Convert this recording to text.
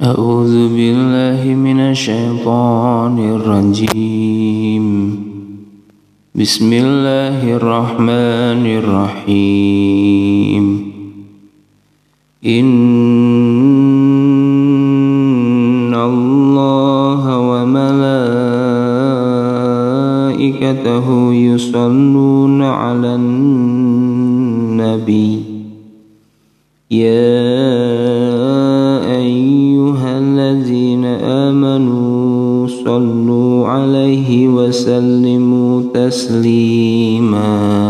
أعوذ بالله من الشيطان الرجيم. بسم الله الرحمن الرحيم. إن الله وملائكته يصلون على النبي. يا الذين آمنوا صلوا عليه وسلموا تسليماً.